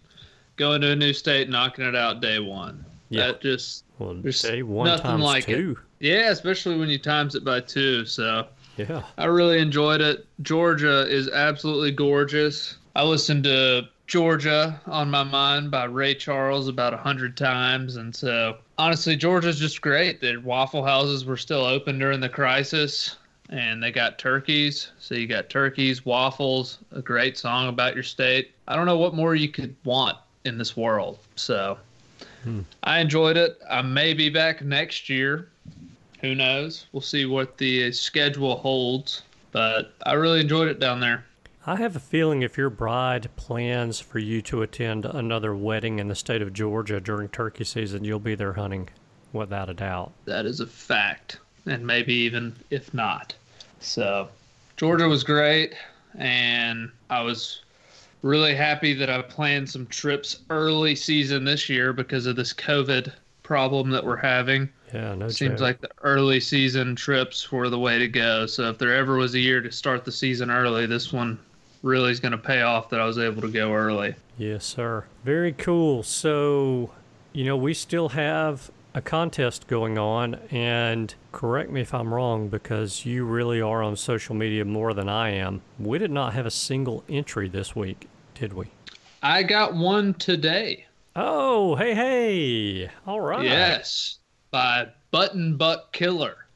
going to a new state, knocking it out day one. Yeah. That just Well, There's day one nothing times like it. yeah, especially when you times it by two. So Yeah. I really enjoyed it. Georgia is absolutely gorgeous. I listened to Georgia on my mind by Ray Charles about a hundred times, and so honestly, Georgia's just great. The waffle houses were still open during the crisis, and they got turkeys. So you got turkeys, waffles, a great song about your state. I don't know what more you could want in this world. So hmm. I enjoyed it. I may be back next year. Who knows? We'll see what the schedule holds. But I really enjoyed it down there. I have a feeling if your bride plans for you to attend another wedding in the state of Georgia during turkey season, you'll be there hunting without a doubt. That is a fact. And maybe even if not. So, Georgia was great. And I was really happy that I planned some trips early season this year because of this COVID problem that we're having. Yeah, no Seems joke. like the early season trips were the way to go. So if there ever was a year to start the season early, this one really is going to pay off that I was able to go early. Yes, sir. Very cool. So, you know, we still have a contest going on, and correct me if I'm wrong because you really are on social media more than I am. We did not have a single entry this week, did we? I got one today. Oh, hey, hey. All right. Yes, by Button Buck Killer.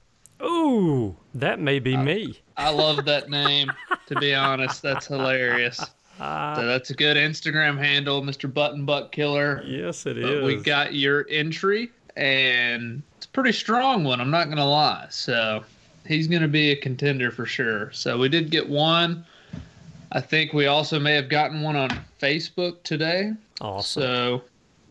Ooh, that may be me. I love that name. to be honest, that's hilarious. Ah. So that's a good Instagram handle, Mr. Button Buck Killer. Yes, it But is. we got your entry, and it's a pretty strong one. I'm not gonna lie. So he's gonna be a contender for sure. So we did get one. I think we also may have gotten one on Facebook today. awesome. So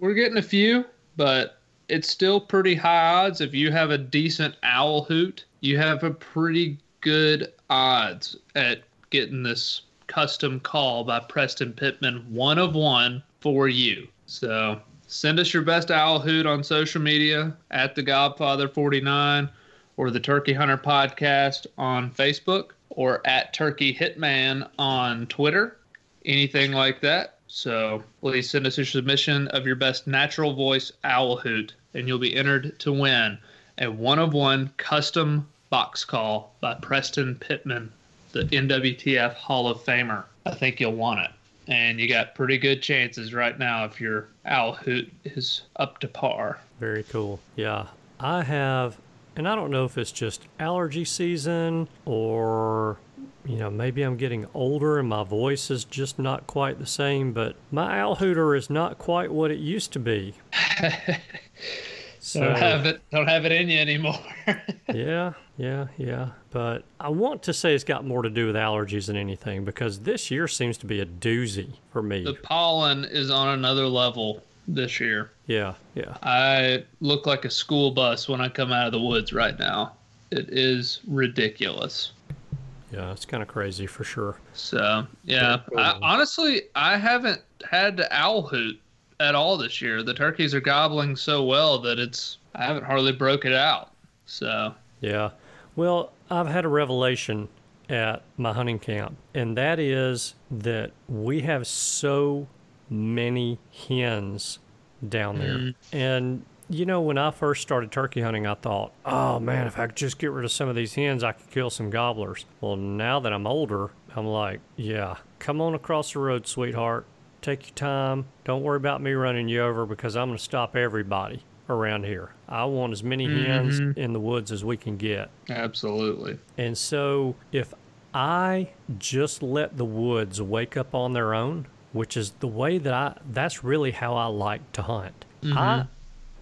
we're getting a few, but it's still pretty high odds. If you have a decent owl hoot, you have a pretty good odds at getting this custom call by Preston Pittman, one of one for you. So send us your best owl hoot on social media at the Godfather 49 or the Turkey Hunter podcast on Facebook or at Turkey Hitman on Twitter anything like that. So please send us your submission of your best natural voice owl hoot, and you'll be entered to win a one of one custom box call by Preston Pittman, the NWTF Hall of Famer. I think you'll want it. And you got pretty good chances right now if your owl hoot is up to par. Very cool. Yeah. I have, and I don't know if it's just allergy season or, you know, maybe I'm getting older and my voice is just not quite the same, but my owl hooter is not quite what it used to be. Don't have it don't have it in you anymore. yeah, yeah, yeah. But I want to say it's got more to do with allergies than anything because this year seems to be a doozy for me. the pollen is on another level this year. yeah, yeah. I look like a school bus when I come out of the woods right now. It is ridiculous. Yeah, it's kind of crazy for sure. So yeah, I, honestly, I haven't had the owl hoot at all this year. The turkeys are gobbling so well that it's I haven't hardly broke it out. So Yeah. Well, I've had a revelation at my hunting camp, and that is that we have so many hens down there. Mm-hmm. And, you know, when I first started turkey hunting, I thought, oh man, if I could just get rid of some of these hens, I could kill some gobblers. Well, now that I'm older, I'm like, yeah, come on across the road, sweetheart. Take your time. Don't worry about me running you over because I'm going to stop everybody around here. I want as many hens Mhm. in the woods as we can get. Absolutely. And so if I just let the woods wake up on their own, which is the way that I that's really how I like to hunt. I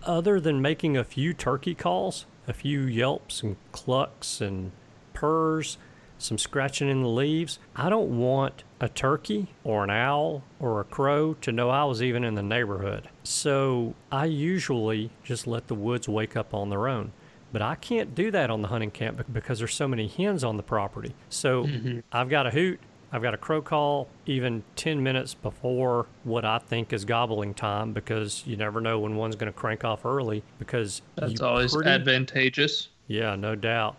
other than making a few turkey calls, a few yelps and clucks and purrs, some scratching in the leaves, I don't want a turkey or an owl or a crow to know I was even in the neighborhood. So I usually just let the woods wake up on their own. But I can't do that on the hunting camp because there's so many hens on the property. So mm-hmm. I've got a hoot, I've got a crow call even 10 minutes before what I think is gobbling time because you never know when one's going to crank off early because That's always pretty- advantageous. yeah, no doubt.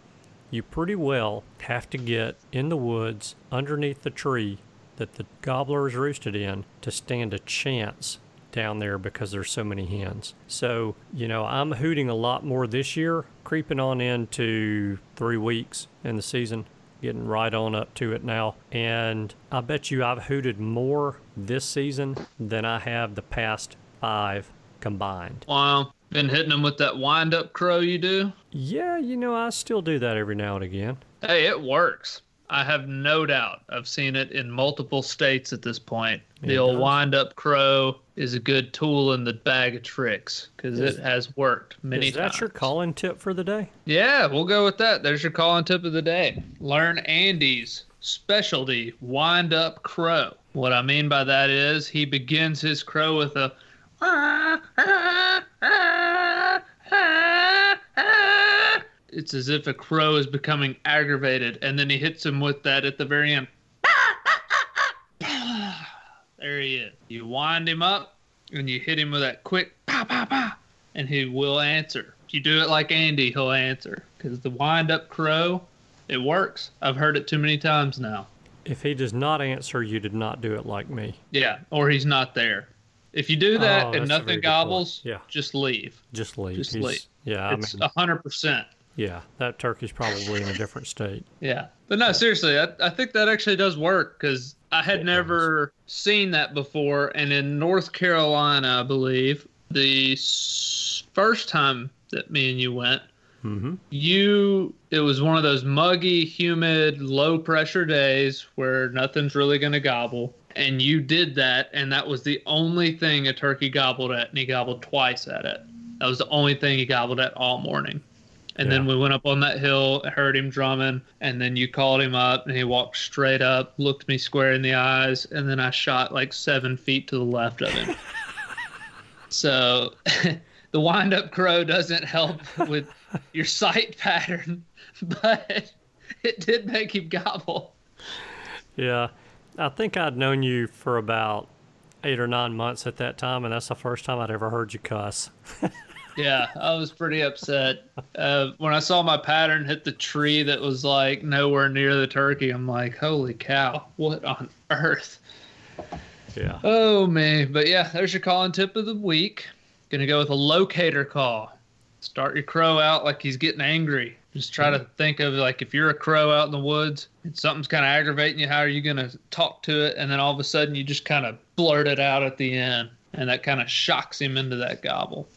You pretty well have to get in the woods underneath the tree that the gobbler is roosted in to stand a chance down there because there's so many hens. So, you know, I'm hooting a lot more this year, creeping on into three weeks in the season, getting right on up to it now. And I bet you I've hooted more this season than I have the past five combined. Wow. Been hitting them with that wind up crow you do? Yeah, you know, I still do that every now and again. Hey, it works. I have no doubt. I've seen it in multiple states at this point. The old does. wind up crow is a good tool in the bag of tricks because it has worked many times. Is that your calling tip for the day? Yeah, we'll go with that. There's your calling tip of the day. Learn Andy's specialty wind up crow. What I mean by that is he begins his crow with a ah, ah, ah, it's as if a crow is becoming aggravated and then he hits him with that at the very end. There he is. You wind him up and you hit him with that quick pow pow pow and he will answer. If you do it like andy he'll answer. Because the wind up crow it works. I've heard it too many times now. If he does not answer, you did not do it like me. yeah or he's not there. If you do that Oh, and that's a very nothing gobbles Yeah. just leave. Just leave. Just He's- leave. Yeah, I it's mean, a hundred percent yeah, that turkey's probably in a different state. Yeah, but no, seriously, I, I think that actually does work because I had It never seen that before, and in North Carolina, I believe the s- first time that me and you went, Mm-hmm. you it was one of those muggy, humid, low pressure days where nothing's really gonna gobble, and you did that, and that was the only thing a turkey gobbled at, and he gobbled twice at it. That was the only thing he gobbled at all morning. And then we went up on that hill, heard him drumming, and then you called him up, and he walked straight up, looked me square in the eyes, and then I shot like seven feet to the left of him. so the wind up crow doesn't help with your sight pattern, but it did make him gobble. Yeah, I think I'd known you for about eight or nine months at that time, and that's the first time I'd ever heard you cuss. Yeah, I was pretty upset. Uh, when I saw my pattern hit the tree that was like nowhere near the turkey, I'm like, holy cow, what on earth? Yeah. Oh man, but yeah, there's your calling tip of the week. Gonna go with a locator call. Start your crow out like he's getting angry. Just try to think of like if you're a crow out in the woods and something's kind of aggravating you, how are you gonna talk to it? And then all of a sudden you just kind of blurt it out at the end, and that kind of shocks him into that gobble.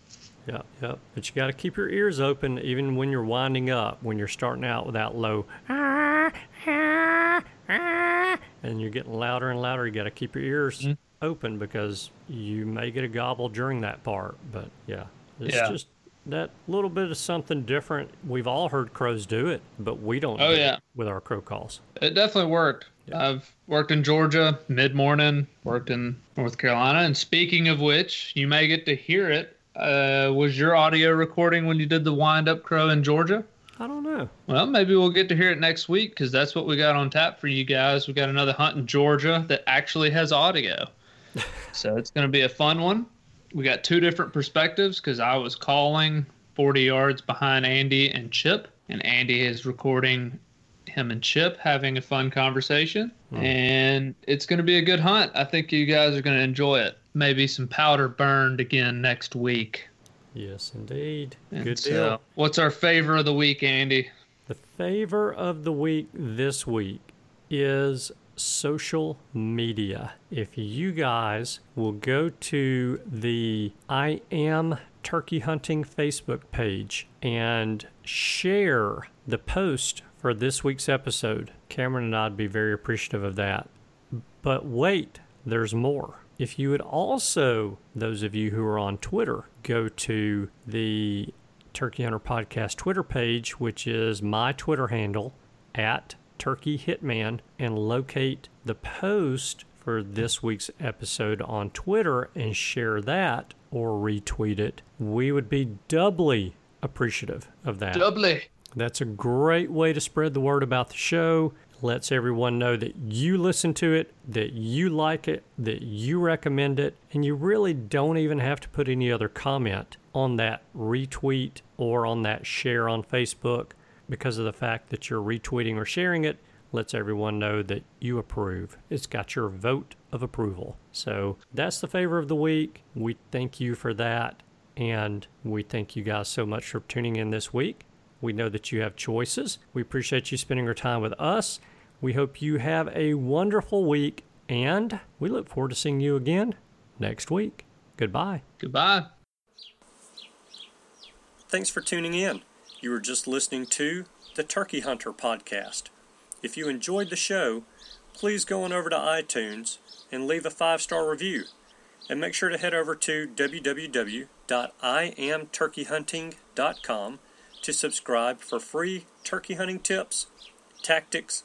Yeah, yeah. But you got to keep your ears open even when you're winding up, when you're starting out with that low, "Ah, ah, ah," and you're getting louder and louder. You got to keep your ears Mhm. open because you may get a gobble during that part. But yeah, it's Yeah. just that little bit of something different. We've all heard crows do it, but we don't Oh, do it yeah. with our crow calls. It definitely worked. Yeah. I've worked in Georgia mid morning, worked in North Carolina. And speaking of which, you may get to hear it. Uh, was your audio recording when you did the wind up crow in Georgia? I don't know. Well, maybe we'll get to hear it next week because that's what we got on tap for you guys. We got another hunt in Georgia that actually has audio. so it's going to be a fun one. We got two different perspectives because I was calling 40 yards behind Andy and Chip, and Andy is recording him and Chip having a fun conversation. And it's going to be a good hunt. I think you guys are going to enjoy it. Maybe some powder burned again next week. Yes, indeed. And Good so, deal. what's our favor of the week, Andy? The favor of the week this week is social media. If you guys will go to the I am Turkey Hunting Facebook page and share the post for this week's episode. Cameron and I'd be very appreciative of that. But wait, there's more. If you would also, those of you who are on Twitter, go to the Turkey Hunter Podcast Twitter page, which is my Twitter handle at Turkey Hitman, and locate the post for this week's episode on Twitter and share that or retweet it, we would be doubly appreciative of that. Doubly. That's a great way to spread the word about the show. Lets everyone know that you listen to it, that you like it, that you recommend it, and you really don't even have to put any other comment on that retweet or on that share on Facebook because of the fact that you're retweeting or sharing it lets everyone know that you approve. It's got your vote of approval. So that's the favor of the week. We thank you for that. And we thank you guys so much for tuning in this week. We know that you have choices. We appreciate you spending your time with us. We hope you have a wonderful week. And we look forward to seeing you again next week. Goodbye. Goodbye. Thanks for tuning in. You were just listening to the Turkey Hunter podcast. If you enjoyed the show, please go on over to iTunes and leave a five star review. And make sure to head over to www.iamturkeyhunting.com to subscribe for free turkey hunting tips, tactics,